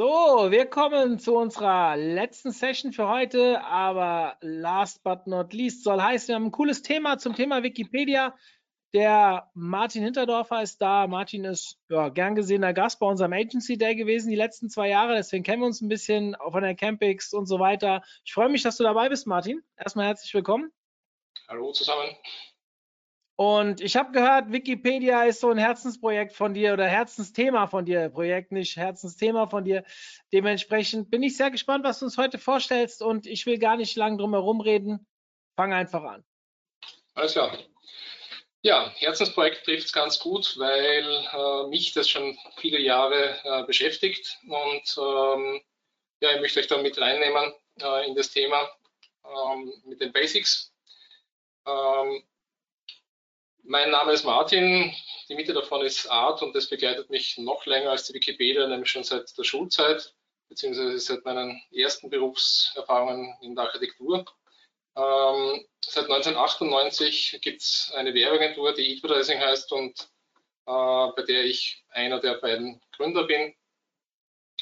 So, wir kommen zu unserer letzten Session für heute, aber last but not least soll heißen, wir haben ein cooles Thema zum Thema Wikipedia. Der Martin Hinterdorfer ist da. Martin ist ja, gern gesehener Gast bei unserem Agency Day gewesen die letzten zwei Jahre. Deswegen kennen wir uns ein bisschen von der Campix und so weiter. Ich freue mich, dass du dabei bist, Martin. Erstmal herzlich willkommen. Hallo zusammen. Und ich habe gehört, Wikipedia ist so ein Herzensprojekt von dir oder Herzensthema von dir. Projekt nicht Herzensthema von dir. Dementsprechend bin ich sehr gespannt, was du uns heute vorstellst und ich will gar nicht lang drum herum reden. Fang einfach an. Alles klar. Ja, Herzensprojekt trifft es ganz gut, weil äh, mich das schon viele Jahre äh, beschäftigt und ähm, ja, ich möchte euch da mit reinnehmen äh, in das Thema ähm, mit den Basics. Ähm, mein Name ist Martin, die Mitte davon ist Art und das begleitet mich noch länger als die Wikipedia, nämlich schon seit der Schulzeit, beziehungsweise seit meinen ersten Berufserfahrungen in der Architektur. Ähm, seit 1998 gibt es eine Werbeagentur, die Advertising heißt und äh, bei der ich einer der beiden Gründer bin.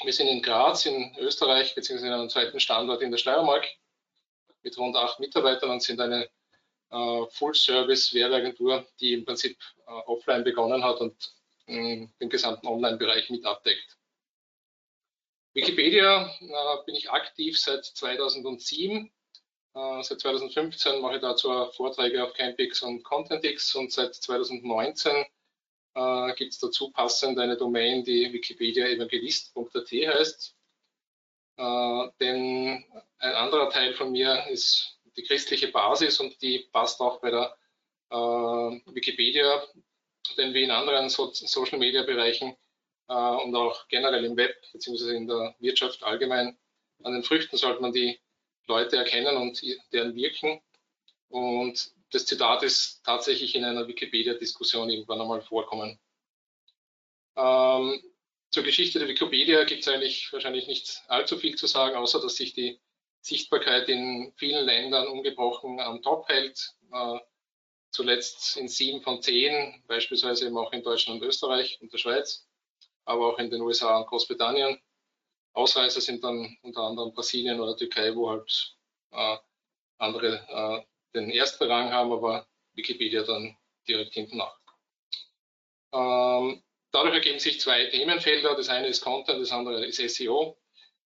Wir sind in Graz in Österreich, beziehungsweise in einem zweiten Standort in der Steiermark mit rund acht Mitarbeitern und sind eine Full-Service-Werbeagentur, die im Prinzip äh, offline begonnen hat und äh, den gesamten Online-Bereich mit abdeckt. Wikipedia äh, bin ich aktiv seit 2007 äh, seit 2015 mache ich dazu Vorträge auf Campix und Contentix und seit 2019 äh, gibt es dazu passend eine Domain, die wikipediaevangelist.at heißt. Äh, denn ein anderer Teil von mir ist die christliche Basis und die passt auch bei der äh, Wikipedia, denn wie in anderen so Social Media Bereichen äh, und auch generell im Web bzw. in der Wirtschaft allgemein an den Früchten sollte man die Leute erkennen und deren Wirken. Und das Zitat ist tatsächlich in einer Wikipedia-Diskussion irgendwann einmal vorkommen. Ähm, zur Geschichte der Wikipedia gibt es eigentlich wahrscheinlich nicht allzu viel zu sagen, außer dass sich die Sichtbarkeit in vielen Ländern ungebrochen am Top hält. Äh, zuletzt in sieben von zehn, beispielsweise eben auch in Deutschland und Österreich und der Schweiz, aber auch in den USA und Großbritannien. Ausreißer sind dann unter anderem Brasilien oder Türkei, wo halt äh, andere äh, den ersten Rang haben, aber Wikipedia dann direkt hinten nach. Ähm, dadurch ergeben sich zwei Themenfelder. Das eine ist Content, das andere ist SEO.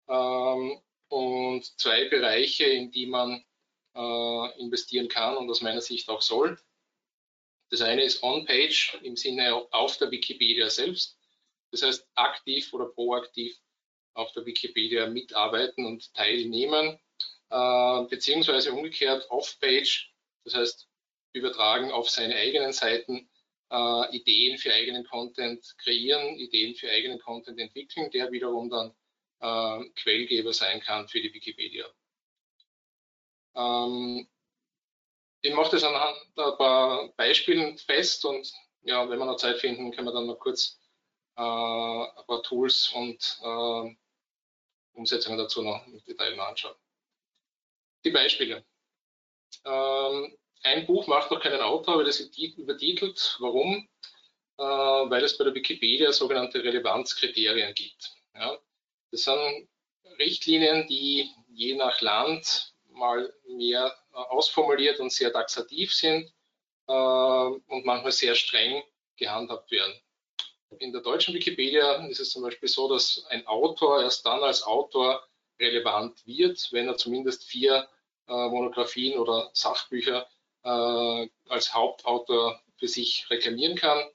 Ähm, und zwei Bereiche, in die man äh, investieren kann und aus meiner Sicht auch soll. Das eine ist On-Page im Sinne auf der Wikipedia selbst. Das heißt aktiv oder proaktiv auf der Wikipedia mitarbeiten und teilnehmen, äh, beziehungsweise umgekehrt off-page, das heißt übertragen auf seine eigenen Seiten, äh, Ideen für eigenen Content kreieren, Ideen für eigenen Content entwickeln, der wiederum dann äh, Quellgeber sein kann für die Wikipedia. Ähm, ich mache das anhand ein paar Beispielen fest und ja, wenn wir noch Zeit finden, können wir dann noch kurz äh, ein paar Tools und äh, Umsetzungen dazu noch im Detail mal anschauen. Die Beispiele. Ähm, ein Buch macht noch keinen Autor, aber ist übertitelt. Warum? Äh, weil es bei der Wikipedia sogenannte Relevanzkriterien gibt. Ja? Das sind Richtlinien, die je nach Land mal mehr ausformuliert und sehr taxativ sind äh, und manchmal sehr streng gehandhabt werden. In der deutschen Wikipedia ist es zum Beispiel so, dass ein Autor erst dann als Autor relevant wird, wenn er zumindest vier äh, Monographien oder Sachbücher äh, als Hauptautor für sich reklamieren kann.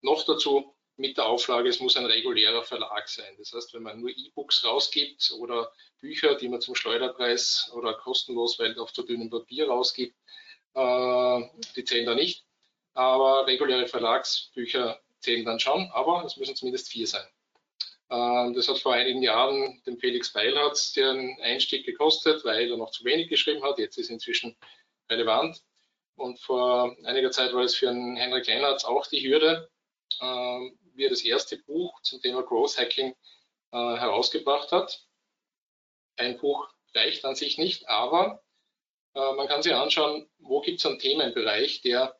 Noch dazu mit der Auflage, es muss ein regulärer Verlag sein. Das heißt, wenn man nur E-Books rausgibt oder Bücher, die man zum Schleuderpreis oder kostenlos, weil auf zu dünnem Papier rausgibt, äh, die zählen da nicht. Aber reguläre Verlagsbücher zählen dann schon, aber es müssen zumindest vier sein. Äh, das hat vor einigen Jahren dem Felix Beilharz den Einstieg gekostet, weil er noch zu wenig geschrieben hat. Jetzt ist inzwischen relevant. Und vor einiger Zeit war es für einen Henrik Leinartz auch die Hürde, äh, wie er das erste Buch zum Thema Growth Hacking äh, herausgebracht hat. Ein Buch reicht an sich nicht, aber man kann sich anschauen, wo gibt es einen Themenbereich, der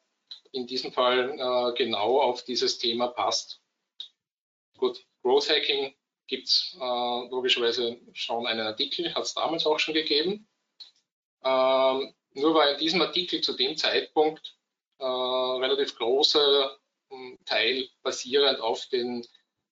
in diesem Fall genau auf dieses Thema passt. Gut, Growth Hacking gibt es äh, logischerweise schon einen Artikel, hat es damals auch schon gegeben. Ähm, nur war in diesem Artikel zu dem Zeitpunkt äh, relativ großer äh, Teil basierend auf den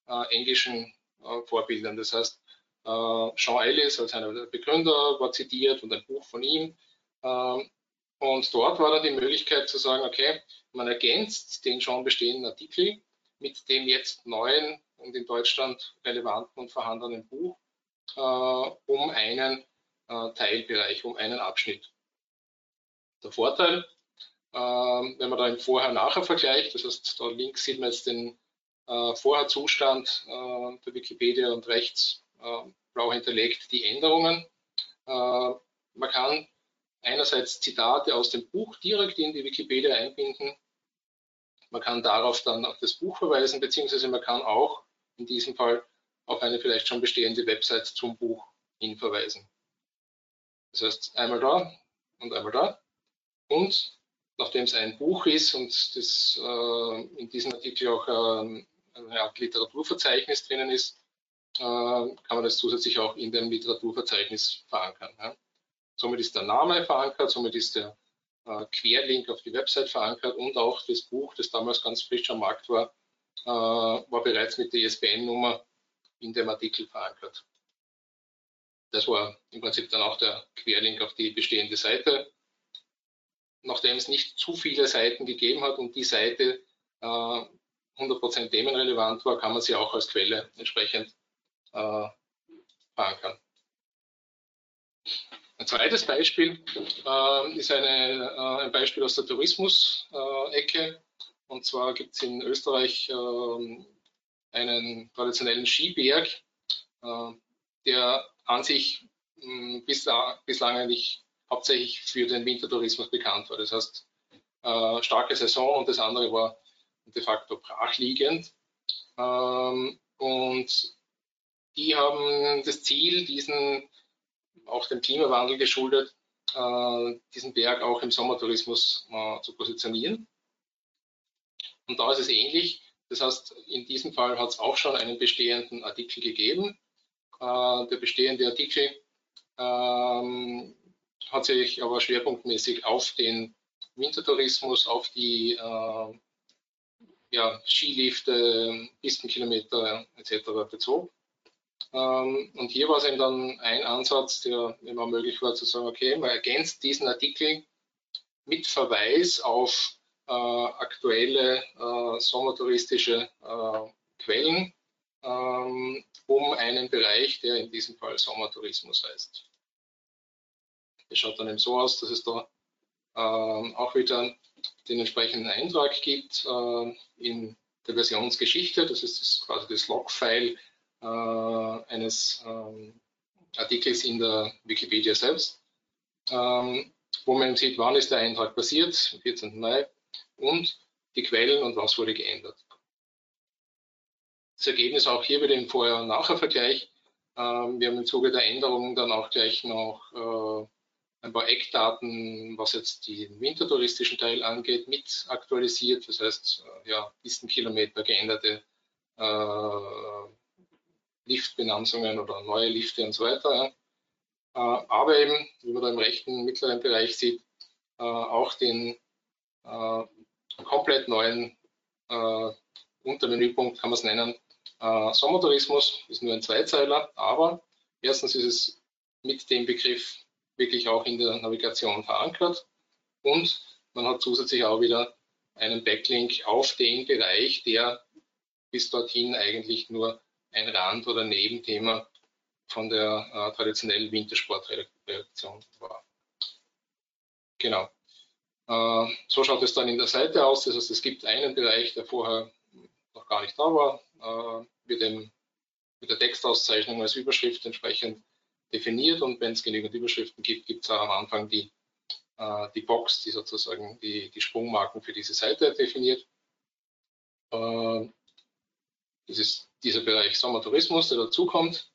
äh, englischen äh, Vorbildern. Das heißt, äh, Sean Ellis als einer der Begründer war zitiert und ein Buch von ihm. Ähm, und dort war dann die Möglichkeit zu sagen, okay, man ergänzt den schon bestehenden Artikel mit dem jetzt neuen und in Deutschland relevanten und vorhandenen Buch äh, um einen äh, Teilbereich, um einen Abschnitt. Der Vorteil, wenn man da im Vorher-Nachher vergleicht, das heißt, da links sieht man jetzt den äh, Vorherzustand äh, der Wikipedia und rechts äh, blau hinterlegt die Änderungen. man kann einerseits Zitate aus dem Buch direkt in die Wikipedia einbinden, man kann darauf dann auf das Buch verweisen, beziehungsweise man kann auch in diesem Fall auf eine vielleicht schon bestehende Website zum Buch hinverweisen. Das heißt, einmal da und einmal da. Und nachdem es ein Buch ist und das äh, in diesem Artikel auch äh, eine Art Literaturverzeichnis drinnen ist, äh, kann man das zusätzlich auch in dem Literaturverzeichnis verankern. Ja. Somit ist der Name verankert, somit ist der äh, Querlink auf die Website verankert und auch das Buch, das damals ganz frisch am Markt war, äh, war bereits mit der ISBN-Nummer in dem Artikel verankert. Das war im Prinzip dann auch der Querlink auf die bestehende Seite. Nachdem es nicht zu viele Seiten gegeben hat und die Seite äh, 100% themenrelevant war, kann man sie auch als Quelle entsprechend äh, verankern. Ein zweites Beispiel äh, ist eine, äh, ein Beispiel aus der Tourismus-Ecke. Und zwar gibt es in Österreich äh, einen traditionellen Skiberg, äh, der an sich hm, bis, bislang eigentlich hauptsächlich für den Wintertourismus bekannt war. Das heißt, äh, starke Saison und das andere war de facto brachliegend. Ähm, und die haben das Ziel, diesen auch dem Klimawandel geschuldet, äh, diesen Berg auch im Sommertourismus äh, zu positionieren. Und da ist es ähnlich. Das heißt, in diesem Fall hat es auch schon einen bestehenden Artikel gegeben. Äh, der bestehende Artikel ähm, hat sich aber schwerpunktmäßig auf den Wintertourismus, auf die äh, ja, Skilifte, Pistenkilometer etc. bezogen. Ähm, und hier war es eben dann ein Ansatz, der immer möglich war, zu sagen, okay, man ergänzt diesen Artikel mit Verweis auf äh, aktuelle äh, sommertouristische äh, Quellen, ähm, um einen Bereich, der in diesem Fall Sommertourismus heißt. Es schaut dann eben so aus, dass es da ähm, auch wieder den entsprechenden Eintrag gibt äh, in der Versionsgeschichte. Das ist das, quasi das Logfile äh, eines ähm, Artikels in der Wikipedia selbst, ähm, wo man sieht, wann ist der Eintrag passiert, am 14. Mai, und die Quellen und was wurde geändert. Das Ergebnis auch hier wieder im Vorher- und Nachher-Vergleich. Ähm, wir haben im Zuge der Änderungen dann auch gleich noch äh, ein paar Eckdaten, was jetzt den wintertouristischen Teil angeht, mit aktualisiert. Das heißt, äh, ja, Pistenkilometer, geänderte äh, Liftbenamsungen oder neue Lifte und so weiter. Äh, aber eben, wie man da im rechten mittleren Bereich sieht, äh, auch den äh, komplett neuen Untermenüpunkt, kann man es nennen, Sommertourismus, ist nur ein Zweizeiler, aber erstens ist es mit dem Begriff wirklich auch in der Navigation verankert und man hat zusätzlich auch wieder einen Backlink auf den Bereich, der bis dorthin eigentlich nur ein Rand- oder Nebenthema von der äh, traditionellen Wintersportredaktion war. Genau. Äh, so schaut es dann in der Seite aus. Das heißt, es gibt einen Bereich, der vorher noch gar nicht da war, äh, wird eben mit der Textauszeichnung als Überschrift entsprechend definiert und wenn es genügend Überschriften gibt, gibt es am Anfang die, äh, die Box, die sozusagen die, die Sprungmarken für diese Seite definiert. Äh, das ist dieser Bereich Sommertourismus, der dazukommt.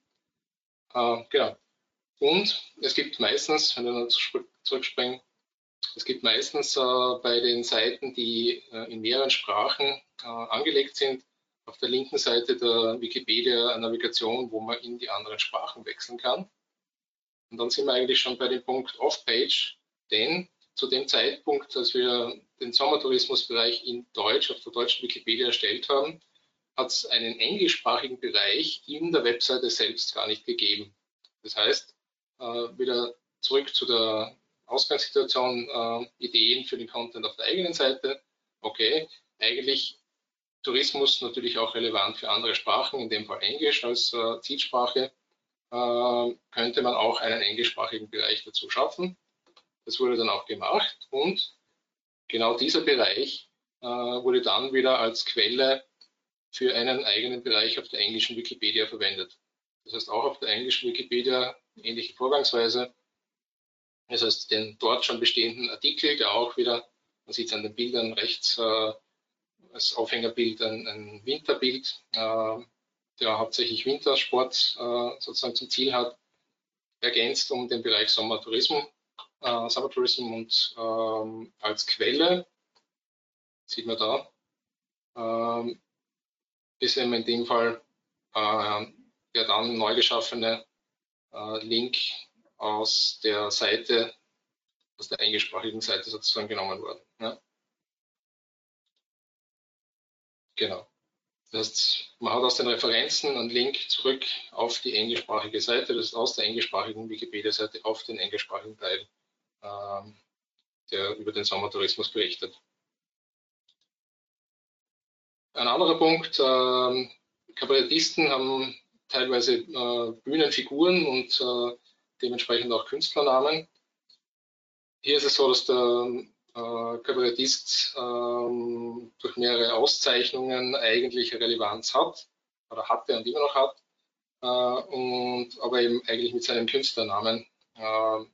Äh, genau. Und es gibt meistens, wenn wir dann zurückspringen, es gibt meistens äh, bei den Seiten, die äh, in mehreren Sprachen äh, angelegt sind, auf der linken Seite der Wikipedia eine Navigation, wo man in die anderen Sprachen wechseln kann. Und dann sind wir eigentlich schon bei dem Punkt Off-Page, denn zu dem Zeitpunkt, als wir den Sommertourismusbereich in Deutsch auf der deutschen Wikipedia erstellt haben, hat es einen englischsprachigen Bereich in der Webseite selbst gar nicht gegeben. Das heißt, äh, wieder zurück zu der Ausgangssituation, äh, Ideen für den Content auf der eigenen Seite. Okay, eigentlich Tourismus natürlich auch relevant für andere Sprachen, in dem Fall Englisch als äh, Zielsprache. Äh, könnte man auch einen englischsprachigen Bereich dazu schaffen. Das wurde dann auch gemacht und genau dieser Bereich äh, wurde dann wieder als Quelle für einen eigenen Bereich auf der englischen Wikipedia verwendet. Das heißt auch auf der englischen Wikipedia ähnliche Vorgangsweise. Das heißt, den dort schon bestehenden Artikel, der auch wieder, man sieht es an den Bildern rechts, äh, als Aufhängerbild ein, ein Winterbild, äh, der hauptsächlich Wintersport äh, sozusagen zum Ziel hat, ergänzt um den Bereich Sommertourismus, äh, Sommertourismus und ähm, als Quelle, sieht man da, ähm, ist eben in dem Fall äh, der dann neu geschaffene äh, Link aus der Seite, aus der englischsprachigen Seite sozusagen genommen worden. Ja. Genau. Das heißt, man hat aus den Referenzen einen Link zurück auf die englischsprachige Seite, das ist aus der englischsprachigen Wikipedia-Seite auf den englischsprachigen Teil, ähm, der über den Sommertourismus berichtet. Ein anderer Punkt, äh, Kabarettisten haben teilweise äh, Bühnenfiguren und äh, dementsprechend auch Künstlernamen. Hier ist es so, dass der Kabarettist ähm, durch mehrere Auszeichnungen eigentlich Relevanz hat oder hatte und immer noch hat, äh, und aber eben eigentlich mit seinem Künstlernamen äh,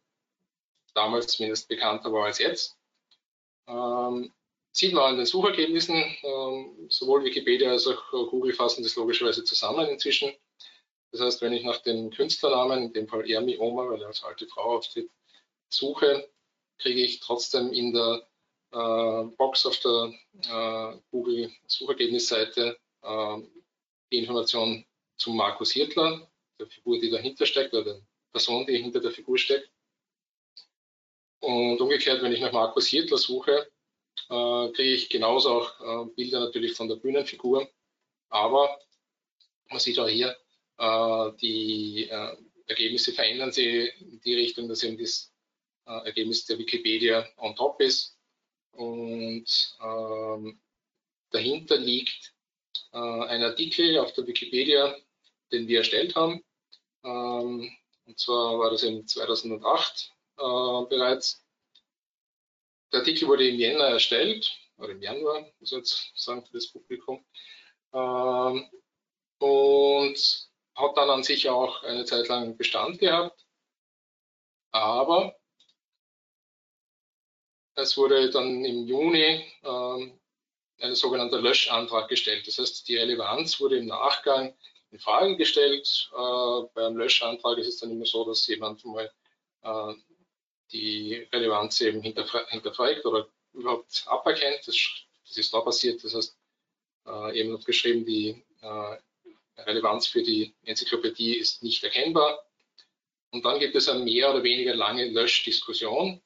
damals zumindest bekannter war als jetzt. Ähm, sieht man an den Suchergebnissen, ähm, sowohl Wikipedia als auch Google fassen das logischerweise zusammen inzwischen. Das heißt, wenn ich nach dem Künstlernamen, in dem Fall Ermi Oma, weil er als alte Frau auftritt, suche, kriege ich trotzdem in der äh, Box auf der äh, Google Suchergebnisseite äh, die Information zum Markus Hirtler, der Figur, die dahinter steckt, oder der Person, die hinter der Figur steckt. Und umgekehrt, wenn ich nach Markus Hirtler suche, äh, kriege ich genauso auch äh, Bilder natürlich von der Bühnenfigur. Aber man sieht auch hier, äh, die Ergebnisse verändern sich in die Richtung, dass eben das äh, Ergebnis der Wikipedia on top ist. Und ähm, dahinter liegt äh, ein Artikel auf der Wikipedia, den wir erstellt haben. Ähm, und zwar war das in 2008 äh, bereits. Der Artikel wurde im Jänner erstellt, oder im Januar, muss ich jetzt sagen, für das Publikum. Ähm, und hat dann an sich auch eine Zeit lang Bestand gehabt. Aber es wurde dann im Juni ähm, ein sogenannter Löschantrag gestellt. Das heißt, die Relevanz wurde im Nachgang in Frage gestellt. Äh, beim Löschantrag ist es dann immer so, dass jemand mal äh, die Relevanz eben hinterfra hinterfragt oder überhaupt aberkennt. Das, das, ist da passiert. Das heißt, äh, eben hat geschrieben, die äh, Relevanz für die Enzyklopädie ist nicht erkennbar. Und dann gibt es eine mehr oder weniger lange Löschdiskussion.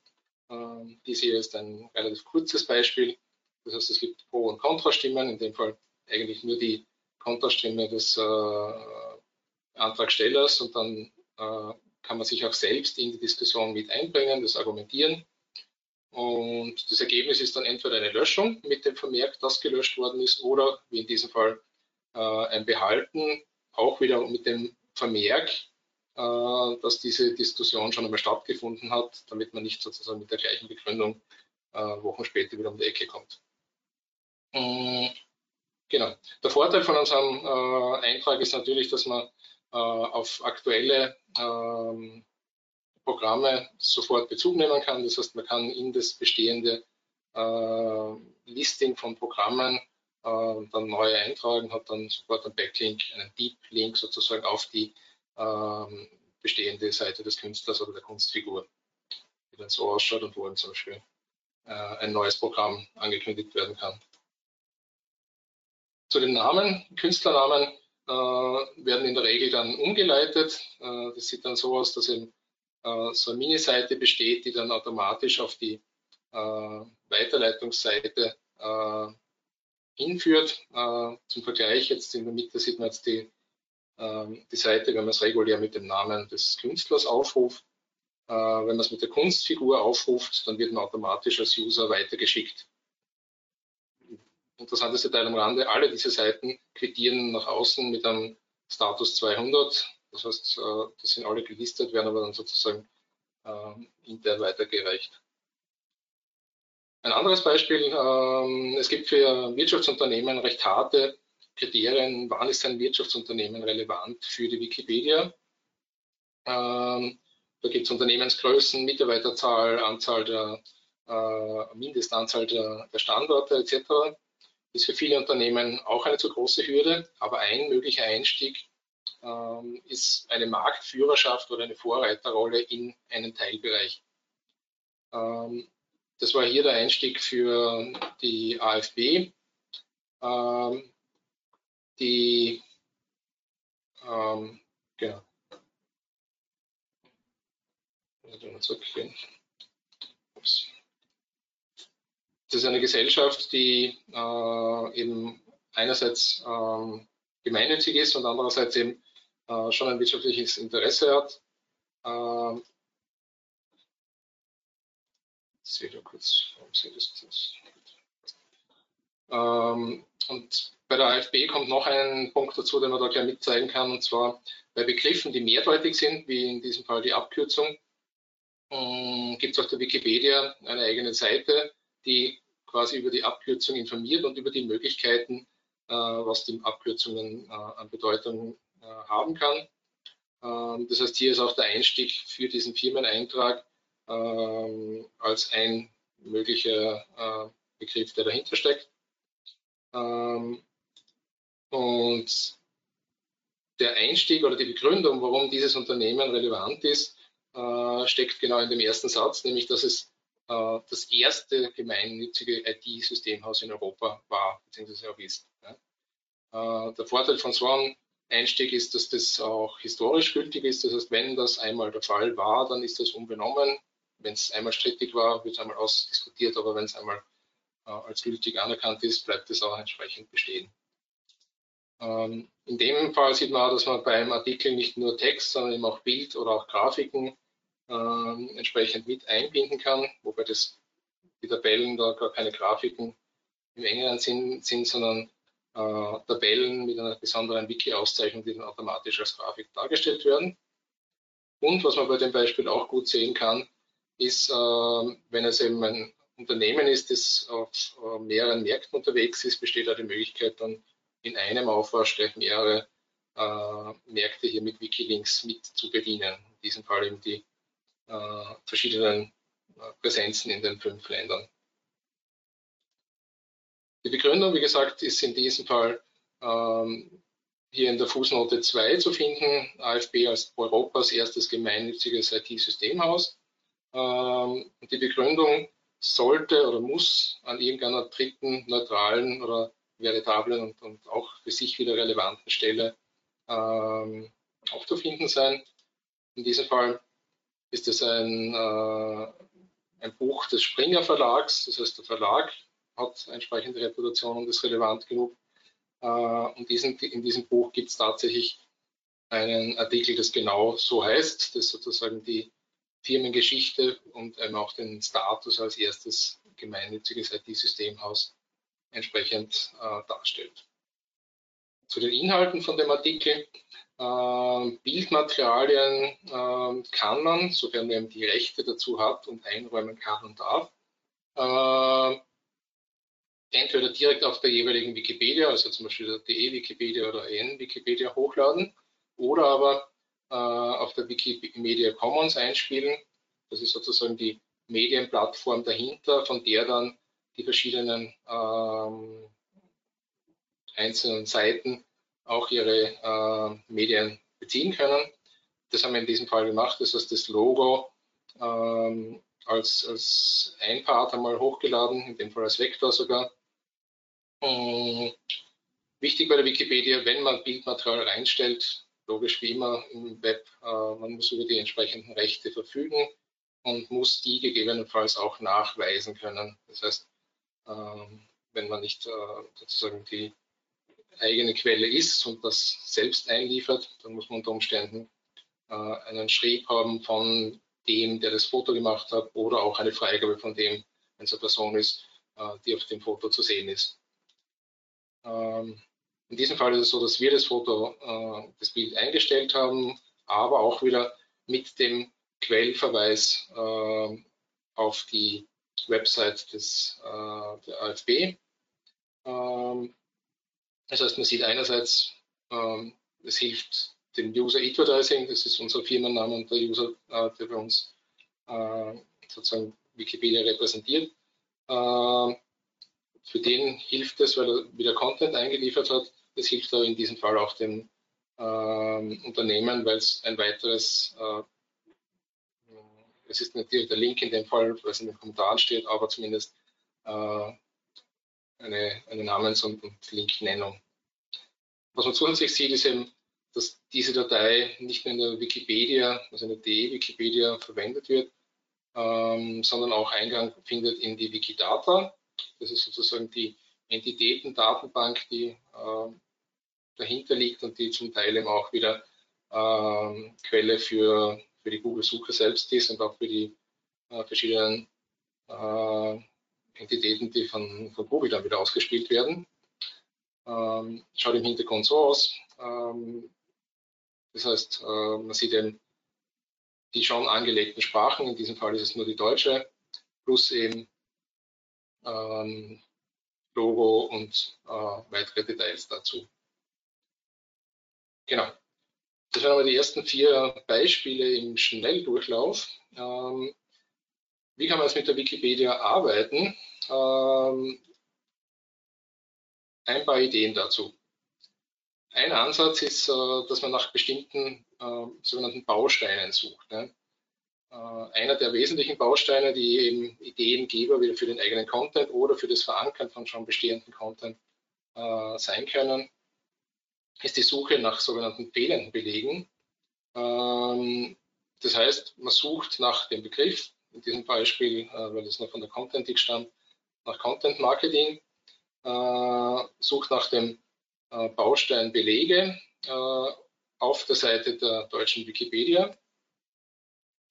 Dies hier ist ein relativ kurzes Beispiel. Das heißt, es gibt Pro- und Kontrastimmen, in dem Fall eigentlich nur die Kontrastimme des äh, Antragstellers und dann äh, kann man sich auch selbst in die Diskussion mit einbringen, das Argumentieren. Und das Ergebnis ist dann entweder eine Löschung mit dem Vermerk, dass gelöscht worden ist, oder wie in diesem Fall äh, ein Behalten, auch wieder mit dem Vermerk, dass diese Diskussion schon einmal stattgefunden hat, damit man nicht sozusagen mit der gleichen Begründung äh, Wochen später wieder um die Ecke kommt. Mm, Genau. Der Vorteil von unserem äh, Eintrag ist natürlich, dass man äh, auf aktuelle ähm, Programme sofort Bezug nehmen kann. Das heißt, man kann in das bestehende äh, Listing von Programmen äh, dann neu eintragen, hat dann sofort einen Backlink, einen Deep Link sozusagen auf die ähm, bestehende Seite des Künstlers oder der Kunstfigur, die dann so ausschaut und wo dann zum Beispiel äh, ein neues Programm angekündigt werden kann. Zu den Namen, Künstlernamen äh, werden in der Regel dann umgeleitet. Äh, das sieht dann so aus, dass eben äh, so eine Mini-Seite besteht, die dann automatisch auf die äh, Weiterleitungsseite äh, hinführt. zum Vergleich, jetzt in der Mitte sieht man jetzt die, die Seite, wenn man es regulär mit dem Namen des Künstlers aufruft. wenn man es mit der Kunstfigur aufruft, dann wird man automatisch als User weitergeschickt. Interessantes Detail am Rande, alle diese Seiten quittieren nach außen mit einem Status 200. Das heißt, das sind alle gelistet, werden aber dann sozusagen intern weitergereicht. Ein anderes Beispiel, ähm, es gibt für Wirtschaftsunternehmen recht harte Kriterien, wann ist ein Wirtschaftsunternehmen relevant für die Wikipedia. Ähm, da gibt es Unternehmensgrößen, Mitarbeiterzahl, Anzahl der, äh, Mindestanzahl der, der Standorte etc. Ist für viele Unternehmen auch eine zu große Hürde, aber ein möglicher Einstieg ähm, ist eine Marktführerschaft oder eine Vorreiterrolle in einen Teilbereich. Ähm, das war hier der Einstieg für die AfB. Ähm, die, ähm, genau. Das ist eine Gesellschaft, die äh, eben einerseits ähm, gemeinnützig ist und andererseits eben äh, schon ein wirtschaftliches Interesse hat. Äh, das wieder kurz, warum sehe das das? Ähm, und bei der AfB kommt noch ein Punkt dazu, den man da gleich mitzeigen kann, und zwar bei Begriffen, die mehrdeutig sind, wie in diesem Fall die Abkürzung, ähm, gibt es auf der Wikipedia eine eigene Seite, die quasi über die Abkürzung informiert und über die Möglichkeiten, äh, was die Abkürzungen äh, an Bedeutung äh, haben kann. Ähm, das heißt, hier ist auch der Einstieg für diesen Firmeneintrag ähm, als ein möglicher äh, Begriff, der dahinter steckt. Ähm, und der Einstieg oder die Begründung, warum dieses Unternehmen relevant ist, äh, steckt genau in dem ersten Satz, nämlich dass es äh, das erste gemeinnützige IT-Systemhaus in Europa war, beziehungsweise auch ist. Äh, der Vorteil von so einem Einstieg ist, dass das auch historisch gültig ist. Das heißt, wenn das einmal der Fall war, dann ist das unbenommen wenn es einmal strittig war, wird es einmal ausdiskutiert, aber wenn es einmal als gültig anerkannt ist, bleibt es auch entsprechend bestehen. Ähm, in dem Fall sieht man auch, dass man beim Artikel nicht nur Text, sondern eben auch Bild oder auch Grafiken äh, entsprechend mit einbinden kann, wobei das, die Tabellen da gar keine Grafiken im engeren Sinn sind, sondern äh, Tabellen mit einer besonderen Wiki-Auszeichnung, die dann automatisch als Grafik dargestellt werden. Und was man bei dem Beispiel auch gut sehen kann, ist, äh, wenn es eben ein Unternehmen ist, das auf äh, mehreren Märkten unterwegs ist, besteht auch die Möglichkeit, dann in einem Aufwasch gleich mehrere äh, Märkte hier mit Wikilinks mit zu bedienen. In diesem Fall eben die verschiedenen Präsenzen in den fünf Ländern. Die Begründung, wie gesagt, ist in diesem Fall ähm, hier in der Fußnote 2 zu finden. AFB als Europas erstes gemeinnütziges IT-Systemhaus. Ähm, die Begründung sollte oder muss an irgendeiner dritten, neutralen oder veritablen und, und auch für sich wieder relevanten Stelle ähm, aufzufinden sein. In diesem Fall ist es ein, äh, ein Buch des Springer Verlags, das heißt der Verlag hat entsprechende Reputation und ist relevant genug. Äh, und diesen, in diesem Buch gibt es tatsächlich einen Artikel, das genau so heißt, das sozusagen die Firmengeschichte und ähm, auch den Status als erstes gemeinnütziges IT-Systemhaus entsprechend äh, darstellt. Zu den Inhalten von dem Artikel. Äh, Bildmaterialien äh, kann man, sofern man die Rechte dazu hat und einräumen kann und darf, äh, entweder direkt auf der jeweiligen Wikipedia, also zum Beispiel der DE-Wikipedia oder EN-Wikipedia hochladen oder aber äh, auf der Wikimedia Commons einspielen. Das ist sozusagen die Medienplattform dahinter, von der dann die verschiedenen ähm, einzelnen Seiten auch ihre äh, Medien beziehen können. Das haben wir in diesem Fall gemacht. Das heißt, das Logo ähm, als, als ein Part einmal hochgeladen, in dem Fall als Vektor sogar. Ähm, wichtig bei der Wikipedia, wenn man Bildmaterial reinstellt, logisch wie immer im Web, äh, man muss über die entsprechenden Rechte verfügen und muss die gegebenenfalls auch nachweisen können. Das heißt, wenn man nicht äh, sozusagen die eigene Quelle ist und das selbst einliefert, dann muss man unter Umständen äh, einen Schrieb haben von dem, der das Foto gemacht hat, oder auch eine Freigabe von dem, wenn es eine Person ist, äh, die auf dem Foto zu sehen ist. Ähm, in diesem Fall ist es so, dass wir das Foto, das Bild eingestellt haben, aber auch wieder mit dem Quellverweis auf die Website des, äh, der AFB. Ähm, das heißt, man sieht einerseits, ähm, es hilft dem User Advertising, das ist unser Firmenname und der User, äh, der bei uns äh, sozusagen Wikipedia repräsentiert. Äh, für den hilft es, weil er wieder Content eingeliefert hat. Das hilft aber in diesem Fall auch dem ähm, Unternehmen, weil es ein weiteres, äh, es ist natürlich der Link in dem Fall, was in den Kommentaren steht, aber zumindest äh, eine, eine Namens- und, und Linknennung. Was man zusätzlich sieht, ist eben, dass diese Datei nicht nur in der Wikipedia, also in der DE-Wikipedia verwendet wird, ähm, sondern auch Eingang findet in die Wikidata. Das ist sozusagen die Entitäten-Datenbank, die äh, dahinter liegt und die zum Teil eben auch wieder äh, Quelle für, für die Google-Suche selbst ist und auch für die äh, verschiedenen äh, Entitäten, die von, von Google dann wieder ausgespielt werden. Ähm, schaut im Hintergrund so aus. Ähm, das heißt, äh, man sieht eben die schon angelegten Sprachen, in diesem Fall ist es nur die deutsche, plus eben ähm, Logo und äh, weitere Details dazu. Genau. Das waren aber die ersten vier Beispiele im Schnelldurchlauf. Ähm, wie kann man jetzt mit der Wikipedia arbeiten? Ähm, ein paar Ideen dazu. Ein Ansatz ist, äh, dass man nach bestimmten äh, sogenannten Bausteinen sucht. Ne? Äh, einer der wesentlichen Bausteine, die eben Ideengeber wieder für den eigenen Content oder für das Verankern von schon bestehenden Content sein können, ist die Suche nach sogenannten fehlenden Belegen. Ähm, das heißt, man sucht nach dem Begriff, in diesem Beispiel, weil es noch von der Contentik stammt, nach Content Marketing, sucht nach dem äh, Baustein Belege äh, auf der Seite der deutschen Wikipedia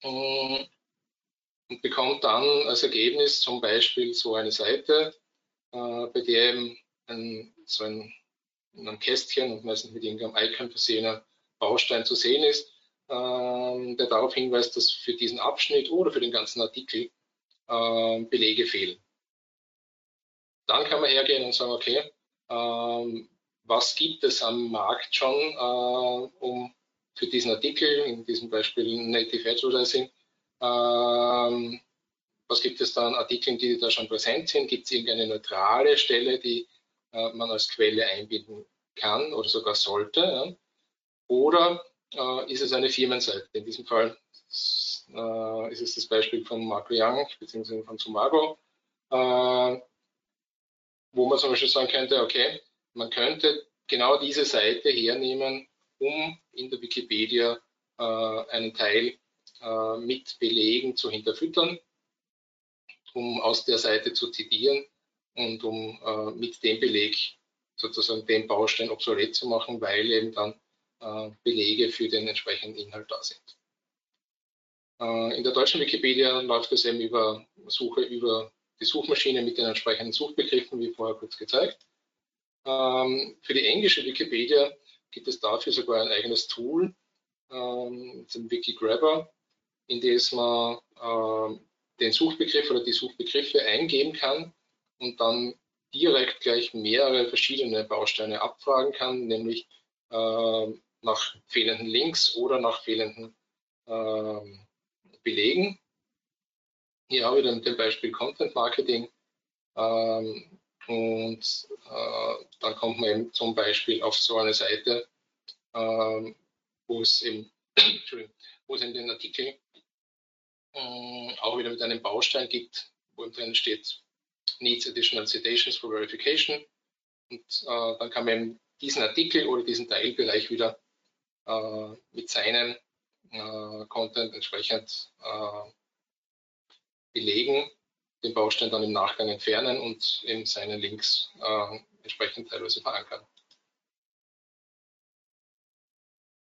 und bekommt dann als Ergebnis zum Beispiel so eine Seite, äh, bei der eben ein, so ein, in einem Kästchen und meistens mit irgendeinem Icon versehener Baustein zu sehen ist, ähm, der darauf hinweist, dass für diesen Abschnitt oder für den ganzen Artikel ähm, Belege fehlen. Dann kann man hergehen und sagen, okay, ähm, was gibt es am Markt schon, äh, um für diesen Artikel, in diesem Beispiel Native Advertising, ähm, was gibt es da an Artikeln, die da schon präsent sind? Gibt es irgendeine neutrale Stelle, die äh, man als Quelle einbinden kann oder sogar sollte? Ja? Oder äh, ist es eine Firmenseite? In diesem Fall äh, ist es das Beispiel von Marco Young bzw. von Sumago, äh, wo man zum Beispiel sagen könnte, okay, man könnte genau diese Seite hernehmen, um in der Wikipedia äh, einen Teil äh, mit Belegen zu hinterfüttern, um aus der Seite zu zitieren und um äh, mit dem Beleg sozusagen den Baustein obsolet zu machen, weil eben dann äh, Belege für den entsprechenden Inhalt da sind. Äh, in der deutschen Wikipedia läuft es eben über Suche über die Suchmaschine mit den entsprechenden Suchbegriffen, wie vorher kurz gezeigt. Ähm, für die englische Wikipedia gibt es dafür sogar ein eigenes Tool, ähm, den Wikigrabber, in dem man ähm, den Suchbegriff oder die Suchbegriffe eingeben kann und dann direkt gleich mehrere verschiedene Bausteine abfragen kann, nämlich äh, nach fehlenden Links oder nach fehlenden äh, Belegen. Hier habe ich dann dem Beispiel Content Marketing. Ähm, und äh, dann kommt man eben zum Beispiel auf so eine Seite, ähm, wo es eben, wo es in den Artikel äh, auch wieder mit einem Baustein gibt, wo drin steht Needs Additional Citations for Verification. Und äh, dann kann man eben diesen Artikel oder diesen Teilbereich wieder äh, mit seinem äh, Content entsprechend äh, belegen, den Baustein dann im Nachgang entfernen und in seinen Links äh, entsprechend teilweise verankern.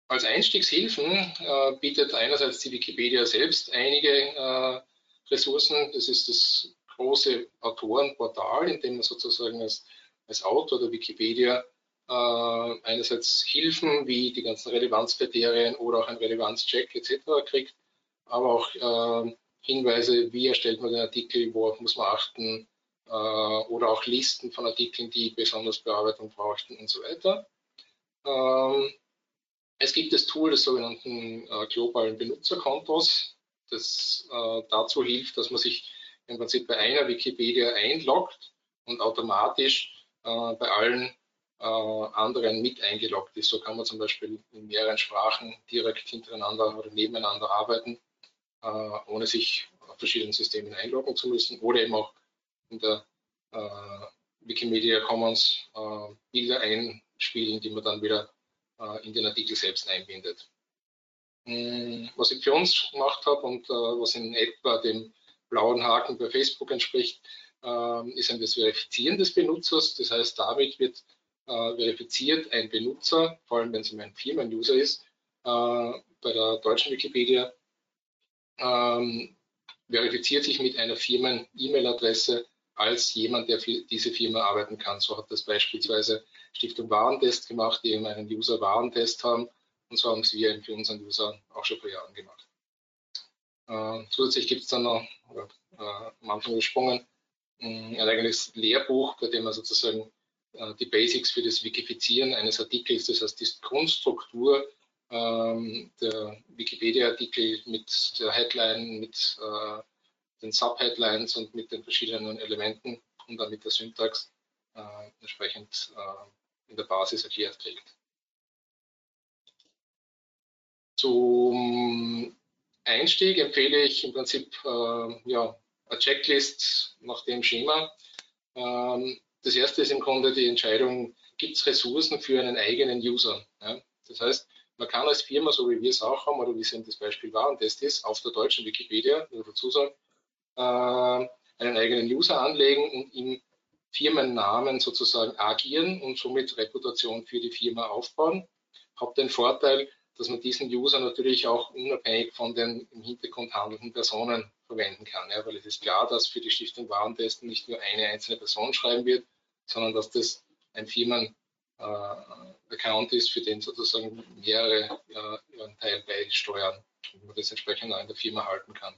Als Einstiegshilfen äh, bietet einerseits die Wikipedia selbst einige Ressourcen. Das ist das große Autorenportal, in dem man sozusagen als, als Autor der Wikipedia äh, einerseits Hilfen wie die ganzen Relevanzkriterien oder auch ein Relevanzcheck etc. kriegt, aber auch äh, Hinweise, wie erstellt man den Artikel, worauf muss man achten äh, oder auch Listen von Artikeln, die besonders Bearbeitung brauchten und so weiter. Ähm, es gibt das Tool des sogenannten äh, globalen Benutzerkontos, das äh, dazu hilft, dass man sich im Prinzip bei einer Wikipedia einloggt und automatisch äh, bei allen äh, anderen mit eingeloggt ist. So kann man zum Beispiel in mehreren Sprachen direkt hintereinander oder nebeneinander arbeiten, äh, ohne sich auf verschiedenen Systemen einloggen zu müssen oder eben auch in der äh, Wikimedia Commons Bilder einspielen, die man dann wieder äh, in den Artikel selbst einbindet. Hm, was ich für uns gemacht habe und äh, was in etwa dem blauen Haken bei Facebook entspricht, ähm, ist ein das Verifizieren des Benutzers. Das heißt, damit wird äh, verifiziert ein Benutzer, vor allem wenn es ein Firmen-User ist, bei der deutschen Wikipedia, ähm, verifiziert sich mit einer Firmen-E-Mail-Adresse als jemand, der für diese Firma arbeiten kann. So hat das beispielsweise Stiftung Warentest gemacht, die eben einen User-Warentest haben. Und so haben sie eben für unseren User auch schon vor Jahren gemacht. Äh, zusätzlich gibt es dann noch, oder, äh, am Anfang gesprungen, ein eigenes Lehrbuch, bei dem man sozusagen äh, die Basics für das Wikifizieren eines Artikels, das heißt die Grundstruktur ähm, der Wikipedia-Artikel mit der Headline, mit äh, den Subheadlines und mit den verschiedenen Elementen und dann mit der Syntax äh, entsprechend in der Basis erklärt kriegt. Zum Einstieg empfehle ich im Prinzip äh, ja, eine Checklist nach dem Schema. Ähm, das erste ist im Grunde die Entscheidung, gibt es Ressourcen für einen eigenen User? Ja? Das heißt, man kann als Firma, so wie wir es auch haben, oder wie es eben das Beispiel Warentest ist, auf der deutschen Wikipedia, dazu sagen, äh, einen eigenen User anlegen und ihm Firmennamen sozusagen agieren und somit Reputation für die Firma aufbauen. Hat den Vorteil, dass man diesen User natürlich auch unabhängig von den im Hintergrund handelnden Personen verwenden kann. Ja, weil es ist klar, dass für die Stiftung Warentesten nicht nur eine einzelne Person schreiben wird, sondern dass das ein Firmen-Account äh, ist, für den sozusagen mehrere äh, ihren Teil beisteuern und man das entsprechend auch in der Firma halten kann.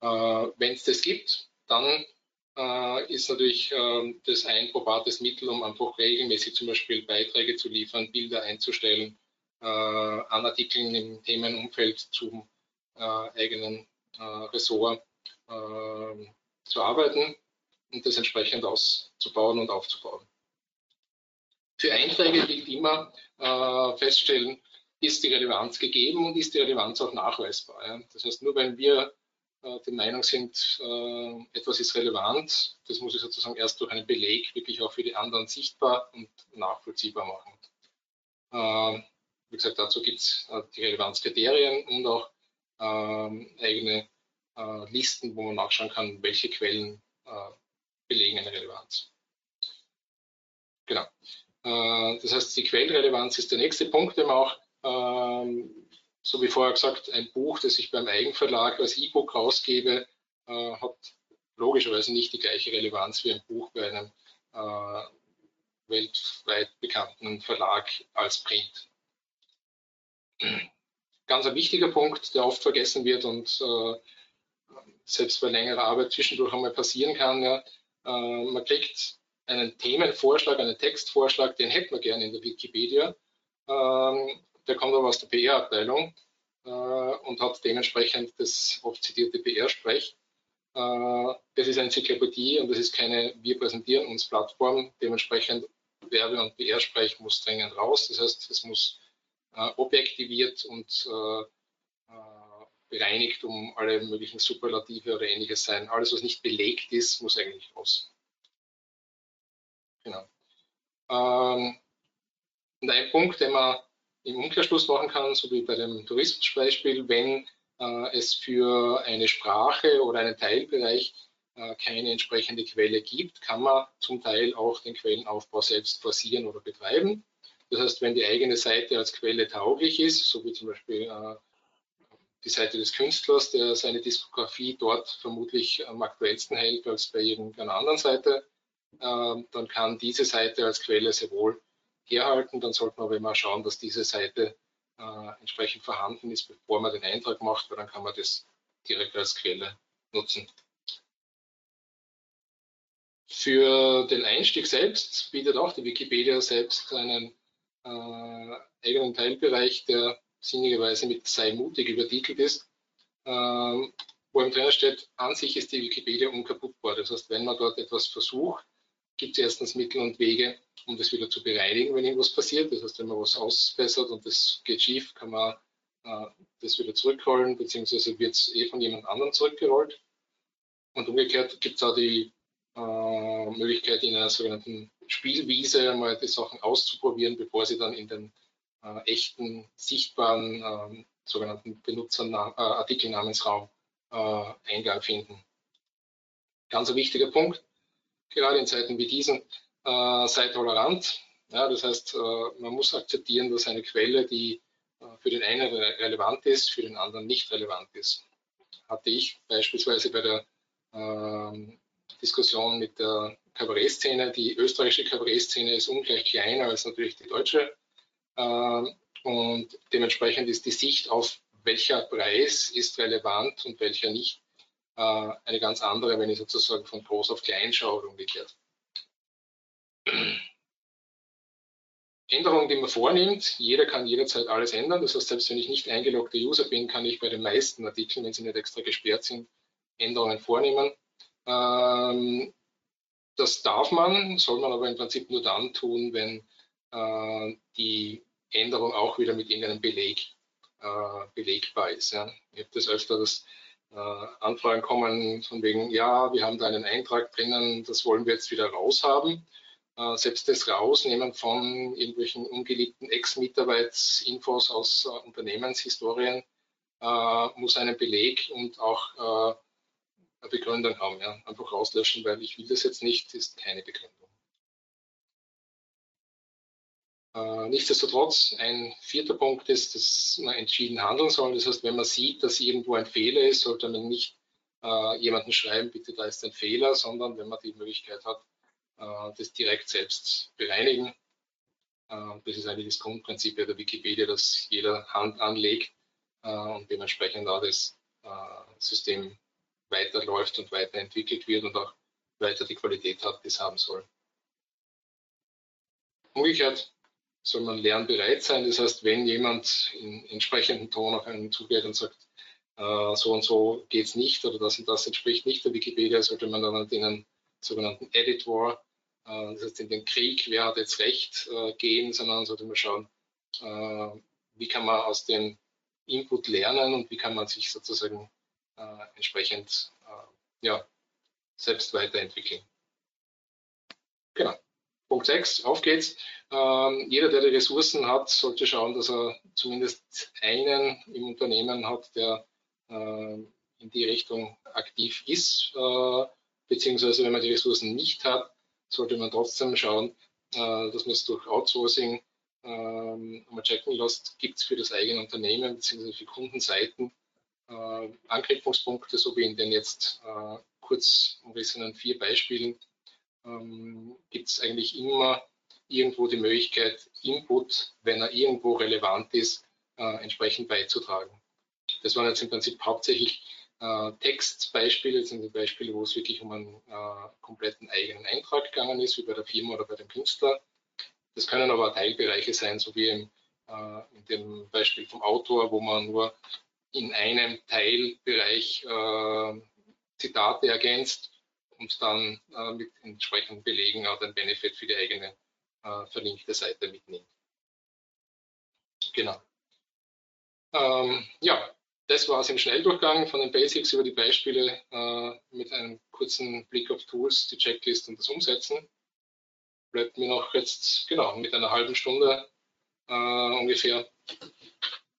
Äh, Wenn es das gibt, dann äh, ist natürlich äh, das ein probates Mittel, um einfach regelmäßig zum Beispiel Beiträge zu liefern, Bilder einzustellen, an Artikeln im Themenumfeld zum äh, eigenen äh, Ressort äh, zu arbeiten und das entsprechend auszubauen und aufzubauen. Für Einträge gilt immer feststellen, ist die Relevanz gegeben und ist die Relevanz auch nachweisbar. Ja? Das heißt, nur wenn wir äh, der Meinung sind, äh, etwas ist relevant, das muss ich sozusagen erst durch einen Beleg wirklich auch für die anderen sichtbar und nachvollziehbar machen. Äh, wie gesagt, dazu gibt es die Relevanzkriterien und auch ähm, eigene Listen, wo man nachschauen kann, welche Quellen belegen eine Relevanz. Genau. Das heißt, die Quellenrelevanz ist der nächste Punkt, den man auch ähm, so wie vorher gesagt, ein Buch, das ich beim Eigenverlag als E-Book rausgebe, äh, hat logischerweise nicht die gleiche Relevanz wie ein Buch bei einem äh, weltweit bekannten Verlag als Print. Ganz ein wichtiger Punkt, der oft vergessen wird und äh, selbst bei längerer Arbeit zwischendurch einmal passieren kann, ja, äh, man kriegt einen Themenvorschlag, einen Textvorschlag, den hätten wir gerne in der Wikipedia. Ähm, der kommt aber aus der PR-Abteilung äh, und hat dementsprechend das oft zitierte PR-Sprech. Äh, das ist eine Enzyklopädie und das ist keine Wir präsentieren uns Plattform. Dementsprechend Werbe- und PR-Sprech muss dringend raus. Das heißt, es muss objektiviert und äh, äh, bereinigt um alle möglichen Superlative oder ähnliches sein. Alles, was nicht belegt ist, muss eigentlich raus. Genau. Ähm, und ein Punkt, den man im Umkehrschluss machen kann, so wie bei dem Tourismusbeispiel, wenn äh, es für eine Sprache oder einen Teilbereich äh, keine entsprechende Quelle gibt, kann man zum Teil auch den Quellenaufbau selbst forcieren oder betreiben. Das heißt, wenn die eigene Seite als Quelle tauglich ist, so wie zum Beispiel äh, die Seite des Künstlers, der seine Diskografie dort vermutlich am aktuellsten hält als bei irgendeiner anderen Seite, ähm, dann kann diese Seite als Quelle sehr wohl herhalten. Dann sollte man aber immer schauen, dass diese Seite äh, entsprechend vorhanden ist, bevor man den Eintrag macht, weil dann kann man das direkt als Quelle nutzen. Für den Einstieg selbst bietet auch die Wikipedia selbst einen äh, eigenen Teilbereich, der sinnigerweise mit sei mutig übertitelt ist, ähm, wo im Trainer steht, an sich ist die Wikipedia unkaputtbar. Das heißt, wenn man dort etwas versucht, gibt es erstens Mittel und Wege, um das wieder zu bereinigen, wenn irgendwas passiert. Das heißt, wenn man was ausbessert und das geht schief, kann man äh, das wieder zurückrollen, beziehungsweise wird es eh von jemand anderem zurückgerollt. Und umgekehrt gibt es auch die äh, Möglichkeit, in einer sogenannten Spielwiese mal die Sachen auszuprobieren, bevor sie dann in den äh, echten, sichtbaren ähm, sogenannten Benutzerartikelnamensraum äh, Eingang finden. Ganz ein wichtiger Punkt gerade in Zeiten wie diesen, äh, sei tolerant. Ja, das heißt, äh, man muss akzeptieren, dass eine Quelle, die äh, für den einen re relevant ist, für den anderen nicht relevant ist. Hatte ich beispielsweise bei der ähm, Diskussion mit der Kabarettszene. Die österreichische Kabarettszene ist ungleich kleiner als natürlich die deutsche. Ähm, und dementsprechend ist die Sicht auf welcher Preis ist relevant und welcher nicht äh, eine ganz andere, wenn ich sozusagen von groß auf klein schaue oder umgekehrt. Änderungen, die man vornimmt, jeder kann jederzeit alles ändern. Das heißt, selbst wenn ich nicht eingeloggter User bin, kann ich bei den meisten Artikeln, wenn sie nicht extra gesperrt sind, Änderungen vornehmen. Ähm, das darf man, soll man aber im Prinzip nur dann tun, wenn äh, die Änderung auch wieder mit irgendeinem Beleg äh, belegbar ist. Ja. Ich habe das öfter, dass äh, Anfragen kommen von wegen, ja, wir haben da einen Eintrag drinnen, das wollen wir jetzt wieder raushaben. Äh, selbst das Rausnehmen von irgendwelchen ungeliebten Ex-Mitarbeitsinfos aus äh, Unternehmenshistorien muss einen Beleg und auch eine Begründung haben. Ja. Einfach rauslöschen, weil ich will das jetzt nicht, ist keine Begründung. Äh, nichtsdestotrotz, ein vierter Punkt ist, dass man entschieden handeln soll. Das heißt, wenn man sieht, dass irgendwo ein Fehler ist, sollte man nicht äh, jemanden schreiben, bitte, da ist ein Fehler, sondern wenn man die Möglichkeit hat, äh, das direkt selbst bereinigen. Äh, das ist eigentlich das Grundprinzip der Wikipedia, dass jeder Hand anlegt äh, und dementsprechend auch das äh, System weiterläuft und weiterentwickelt wird und auch weiter die Qualität hat, die es haben soll. Umgekehrt soll man lernbereit sein. Das heißt, wenn jemand in entsprechendem Ton auf einen zugeht und sagt, äh, so und so geht es nicht oder das und das entspricht nicht der Wikipedia, sollte man dann in den sogenannten Editor, äh, das heißt in den Krieg, wer hat jetzt recht, äh, gehen, sondern sollte man schauen, äh, wie kann man aus dem Input lernen und wie kann man sich sozusagen entsprechend äh, ja, selbst weiterentwickeln. Genau. Punkt 6, auf geht's. Ähm, jeder, der die Ressourcen hat, sollte schauen, dass er zumindest einen im Unternehmen hat, der äh, in die Richtung aktiv ist. Äh, beziehungsweise, wenn man die Ressourcen nicht hat, sollte man trotzdem schauen, äh, dass man es durch Outsourcing ähm, mal checken lässt, gibt es für das eigene Unternehmen beziehungsweise für Kundenseiten äh, Anknüpfungspunkte, so wie in den jetzt äh, kurz umrissenen vier Beispielen ähm, gibt es eigentlich immer irgendwo die Möglichkeit, Input, wenn er irgendwo relevant ist, äh, entsprechend beizutragen. Das waren jetzt im Prinzip hauptsächlich äh, Textbeispiele, sind die Beispiele, wo es wirklich um einen äh, kompletten eigenen Eintrag gegangen ist, wie bei der Firma oder bei dem Künstler. Das können aber Teilbereiche sein, so wie im, äh, in dem Beispiel vom Autor, wo man nur in einem Teilbereich äh, Zitate ergänzt und dann äh, mit entsprechenden Belegen auch den Benefit für die eigene äh, verlinkte Seite mitnimmt. Genau. Ähm, ja, das war es im Schnelldurchgang von den Basics über die Beispiele äh, mit einem kurzen Blick auf Tools, die Checklist und das Umsetzen. Bleibt mir noch jetzt genau mit einer halben Stunde äh, ungefähr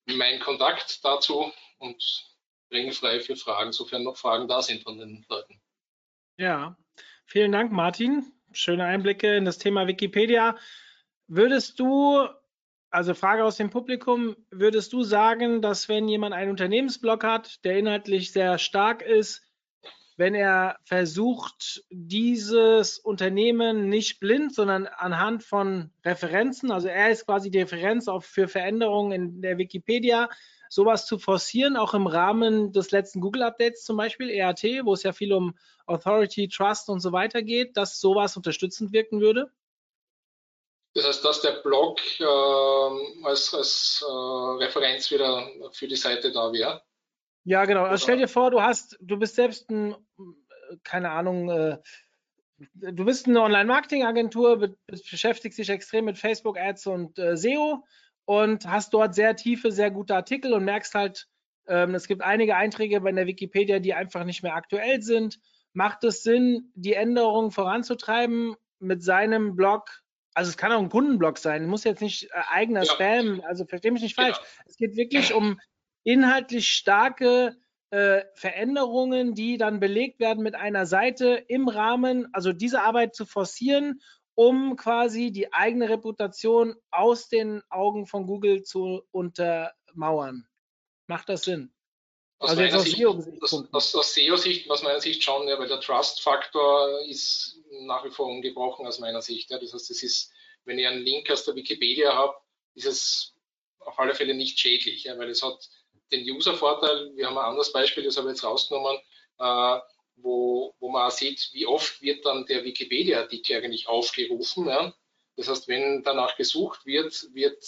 mein Kontakt dazu und ringfrei für Fragen, sofern noch Fragen da sind von den Leuten. Ja, vielen Dank, Martin. Schöne Einblicke in das Thema Wikipedia. Würdest du, also Frage aus dem Publikum, würdest du sagen, dass wenn jemand einen Unternehmensblog hat, der inhaltlich sehr stark ist, wenn er versucht, dieses Unternehmen nicht blind, sondern anhand von Referenzen, also er ist quasi die Referenz für Veränderungen in der Wikipedia, sowas zu forcieren, auch im Rahmen des letzten Google-Updates zum Beispiel, EAT, wo es ja viel um Authority, Trust und so weiter geht, dass sowas unterstützend wirken würde? Das heißt, dass der Blog äh, als, als äh, Referenz wieder für die Seite da wäre. Ja, genau. Also stell dir vor, du hast, du bist selbst ein, keine Ahnung, äh, du bist eine Online-Marketing-Agentur, beschäftigst dich extrem mit Facebook-Ads und äh, SEO und hast dort sehr tiefe, sehr gute Artikel und merkst halt, ähm, es gibt einige Einträge bei der Wikipedia, die einfach nicht mehr aktuell sind. Macht es Sinn, die Änderungen voranzutreiben mit seinem Blog? Also es kann auch ein Kundenblog sein, muss jetzt nicht äh, eigener ja. Spam, also verstehe mich nicht falsch. Ja. Es geht wirklich um inhaltlich starke äh, Veränderungen, die dann belegt werden mit einer Seite im Rahmen, also diese Arbeit zu forcieren um quasi die eigene Reputation aus den Augen von Google zu untermauern. Macht das Sinn? Aus also meiner Sicht, aus, aus, aus SEO-Sicht, aus meiner Sicht schon, ja, weil der Trust-Faktor ist nach wie vor ungebrochen aus meiner Sicht. Ja. Das heißt, es ist, wenn ich einen Link aus der Wikipedia habe, ist es auf alle Fälle nicht schädlich, ja, weil es hat den User-Vorteil. Wir haben ein anderes Beispiel, das habe ich jetzt rausgenommen. Äh, wo, wo man sieht, wie oft wird dann der Wikipedia-Artikel eigentlich aufgerufen. Ja? Das heißt, wenn danach gesucht wird, wird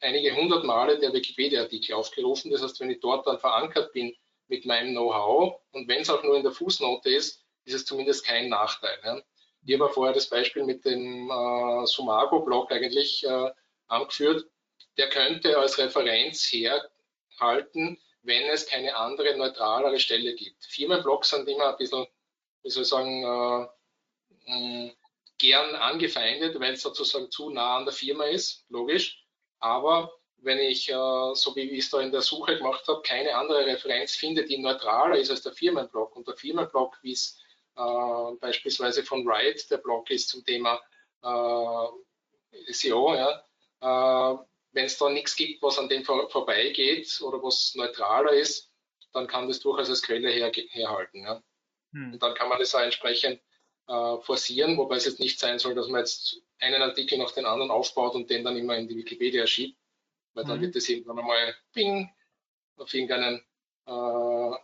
einige hundert Male der Wikipedia-Artikel aufgerufen. Das heißt, wenn ich dort dann verankert bin mit meinem Know-how und wenn es auch nur in der Fußnote ist, ist es zumindest kein Nachteil. Ja? Ich habe vorher das Beispiel mit dem äh, Sumago-Blog eigentlich äh, angeführt. Der könnte als Referenz herhalten, wenn es keine andere neutralere Stelle gibt. Firmenblogs sind immer ein bisschen, wie soll ich sagen, äh, mh, gern angefeindet, weil es sozusagen zu nah an der Firma ist, logisch. Aber wenn ich, äh, so wie ich es da in der Suche gemacht habe, keine andere Referenz finde, die neutraler ist als der Firmenblog und der Firmenblog, wie es äh, beispielsweise von Wright der Blog ist zum Thema äh, SEO, ja, äh, wenn es da nichts gibt, was an dem vor, vorbeigeht oder was neutraler ist, dann kann das durchaus als Quelle her, herhalten. Ja. Hm. Und dann kann man das auch entsprechend äh, forcieren, wobei es jetzt nicht sein soll, dass man jetzt einen Artikel nach den anderen aufbaut und den dann immer in die Wikipedia schiebt, weil dann hm. wird das irgendwann einmal ping, auf irgendeinen äh,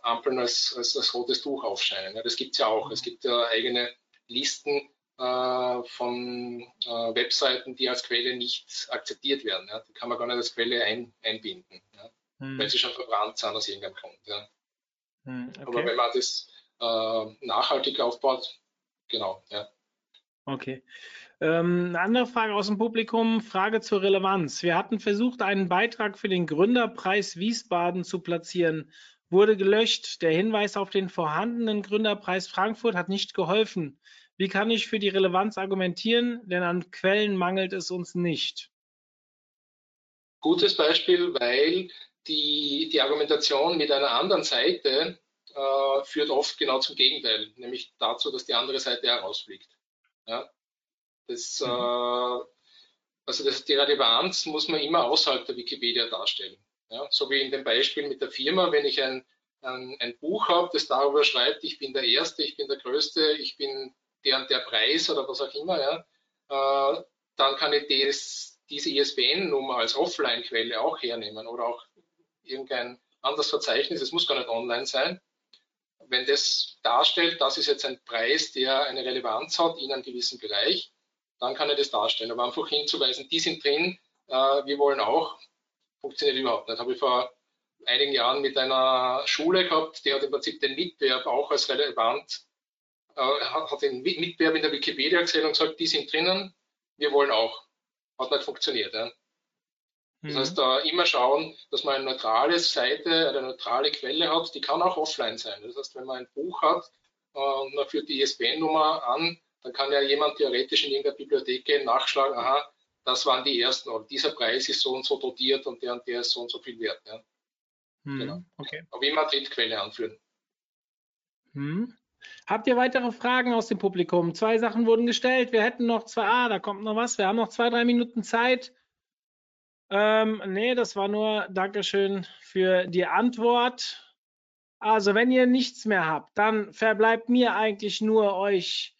Ampeln als, als, als rotes Tuch aufscheinen. Ja, das gibt es ja auch. Hm. Es gibt ja eigene Listen, von äh, Webseiten, die als Quelle nicht akzeptiert werden. Ja. Die kann man gar nicht als Quelle ein, einbinden, ja. hm. weil sie schon verbrannt sind aus irgendeinem Grund. Ja. Hm, okay. Aber wenn man das äh, nachhaltig aufbaut, genau. Ja. Okay. Ähm, eine andere Frage aus dem Publikum, Frage zur Relevanz. Wir hatten versucht, einen Beitrag für den Gründerpreis Wiesbaden zu platzieren, wurde gelöscht. Der Hinweis auf den vorhandenen Gründerpreis Frankfurt hat nicht geholfen. Wie kann ich für die Relevanz argumentieren? Denn an Quellen mangelt es uns nicht. Gutes Beispiel, weil die, die Argumentation mit einer anderen Seite äh, führt oft genau zum Gegenteil, nämlich dazu, dass die andere Seite herausfliegt. Ja? Das, mhm. äh, also das, die Relevanz muss man immer außerhalb der Wikipedia darstellen. Ja? So wie in dem Beispiel mit der Firma, wenn ich ein, ein, ein Buch habe, das darüber schreibt, ich bin der Erste, ich bin der Größte, ich bin der und der Preis oder was auch immer, ja, äh, dann kann ich das, diese ISBN-Nummer als Offline-Quelle auch hernehmen oder auch irgendein anderes Verzeichnis, es muss gar nicht online sein. wenn das darstellt, das ist jetzt ein Preis, der eine Relevanz hat in einem gewissen Bereich, dann kann er das darstellen. Aber einfach hinzuweisen, die sind drin, äh, wir wollen auch, funktioniert überhaupt nicht. Habe ich vor einigen Jahren mit einer Schule gehabt, die hat im Prinzip den Mitbewerb auch als relevant, äh, hat den Mitbewerb in der Wikipedia gesehen und gesagt, die sind drinnen, wir wollen auch. Hat nicht funktioniert. Ja. Das mhm. heißt, da immer schauen, dass man eine neutrale Seite, eine neutrale Quelle hat, die kann auch offline sein. Das heißt, wenn man ein Buch hat äh, und man führt die ISBN-Nummer an, dann kann ja jemand theoretisch in irgendeiner Bibliothek gehen, nachschlagen, aha, das waren die ersten oder dieser Preis ist so und so dotiert und der und der ist so und so viel wert. Ja. Hm, genau. okay. Aber immer Drittquelle anführen. Hm. Habt ihr weitere Fragen aus dem Publikum? Zwei Sachen wurden gestellt. Wir hätten noch zwei. Ah, da kommt noch was. Wir haben noch zwei, drei Minuten Zeit. Ähm, nee, das war nur Dankeschön für die Antwort. Also, wenn ihr nichts mehr habt, dann verbleibt mir eigentlich nur euch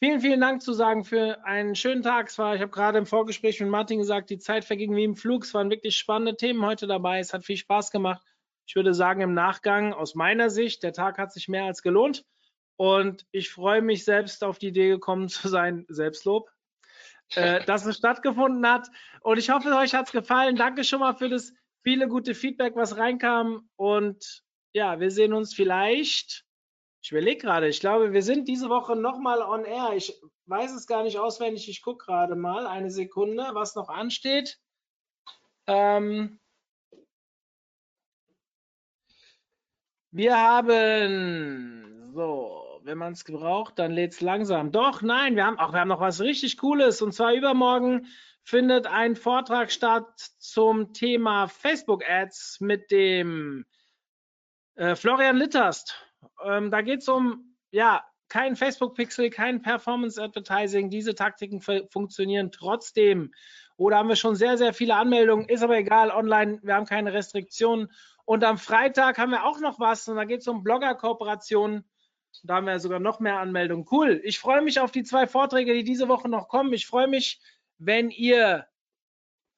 vielen, vielen Dank zu sagen für einen schönen Tag. Es war, ich habe gerade im Vorgespräch mit Martin gesagt, die Zeit verging wie im Flug. Es waren wirklich spannende Themen heute dabei. Es hat viel Spaß gemacht. Ich würde sagen, im Nachgang, aus meiner Sicht, der Tag hat sich mehr als gelohnt. Und ich freue mich selbst auf die Idee gekommen zu sein, Selbstlob, äh, dass es stattgefunden hat. Und ich hoffe, euch hat es gefallen. Danke schon mal für das viele gute Feedback, was reinkam. Und ja, wir sehen uns vielleicht. Ich überlege gerade, ich glaube, wir sind diese Woche nochmal on air. Ich weiß es gar nicht auswendig. Ich gucke gerade mal eine Sekunde, was noch ansteht. Ähm, wir haben so wenn man es braucht, dann lädt es langsam. Doch, nein, wir haben auch, wir haben noch was richtig Cooles. Und zwar übermorgen findet ein Vortrag statt zum Thema Facebook Ads mit dem äh, Florian Litterst. Ähm, da geht es um, ja, kein Facebook-Pixel, kein Performance-Advertising. Diese Taktiken funktionieren trotzdem. Oder haben wir schon sehr, sehr viele Anmeldungen? Ist aber egal, online, wir haben keine Restriktionen. Und am Freitag haben wir auch noch was und da geht es um Blogger-Kooperationen. Da haben wir sogar noch mehr Anmeldungen. Cool. Ich freue mich auf die zwei Vorträge, die diese Woche noch kommen. Ich freue mich, wenn ihr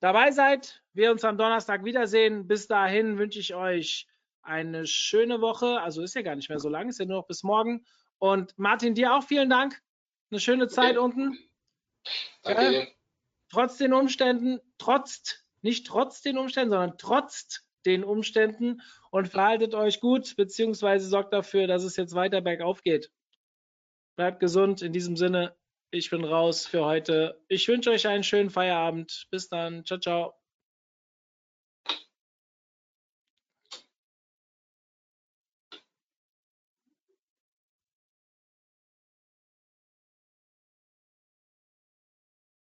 dabei seid. Wir uns am Donnerstag wiedersehen. Bis dahin wünsche ich euch eine schöne Woche. Also ist ja gar nicht mehr so lang, ist ja nur noch bis morgen. Und Martin, dir auch vielen Dank. Eine schöne Zeit okay. unten. Danke. Ja, trotz den Umständen, trotz, nicht trotz den Umständen, sondern trotz den Umständen und verhaltet euch gut, beziehungsweise sorgt dafür, dass es jetzt weiter bergauf geht. Bleibt gesund. In diesem Sinne, ich bin raus für heute. Ich wünsche euch einen schönen Feierabend. Bis dann. Ciao, ciao.